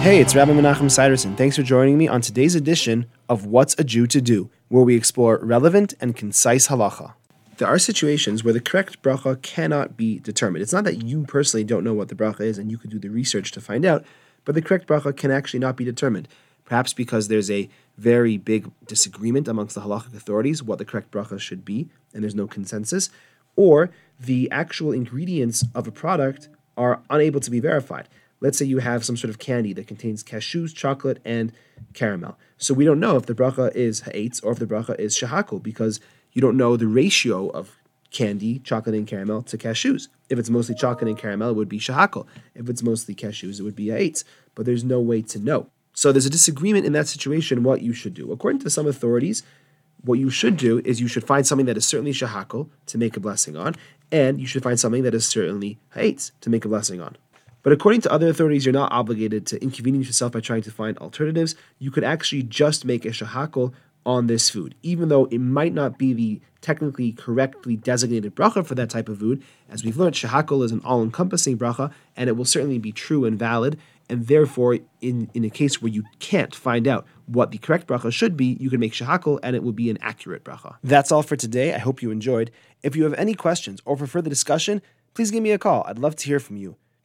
Hey, it's Rabbi Menachem Siderson. Thanks for joining me on today's edition of What's a Jew to Do, where we explore relevant and concise halacha. There are situations where the correct bracha cannot be determined. It's not that you personally don't know what the bracha is and you could do the research to find out, but the correct bracha can actually not be determined. Perhaps because there's a very big disagreement amongst the halachic authorities what the correct bracha should be, and there's no consensus, or the actual ingredients of a product are unable to be verified. Let's say you have some sort of candy that contains cashews, chocolate, and caramel. So we don't know if the bracha is ha'etz or if the bracha is shahakol because you don't know the ratio of candy, chocolate, and caramel to cashews. If it's mostly chocolate and caramel, it would be shahakol. If it's mostly cashews, it would be ha'etz. But there's no way to know. So there's a disagreement in that situation what you should do. According to some authorities, what you should do is you should find something that is certainly shahakol to make a blessing on, and you should find something that is certainly ha'etz to make a blessing on. But according to other authorities, you're not obligated to inconvenience yourself by trying to find alternatives. You could actually just make a shahakol on this food, even though it might not be the technically correctly designated bracha for that type of food. As we've learned, shahakol is an all-encompassing bracha, and it will certainly be true and valid. And therefore, in, in a case where you can't find out what the correct bracha should be, you can make shahakol, and it will be an accurate bracha. That's all for today. I hope you enjoyed. If you have any questions or for further discussion, please give me a call. I'd love to hear from you.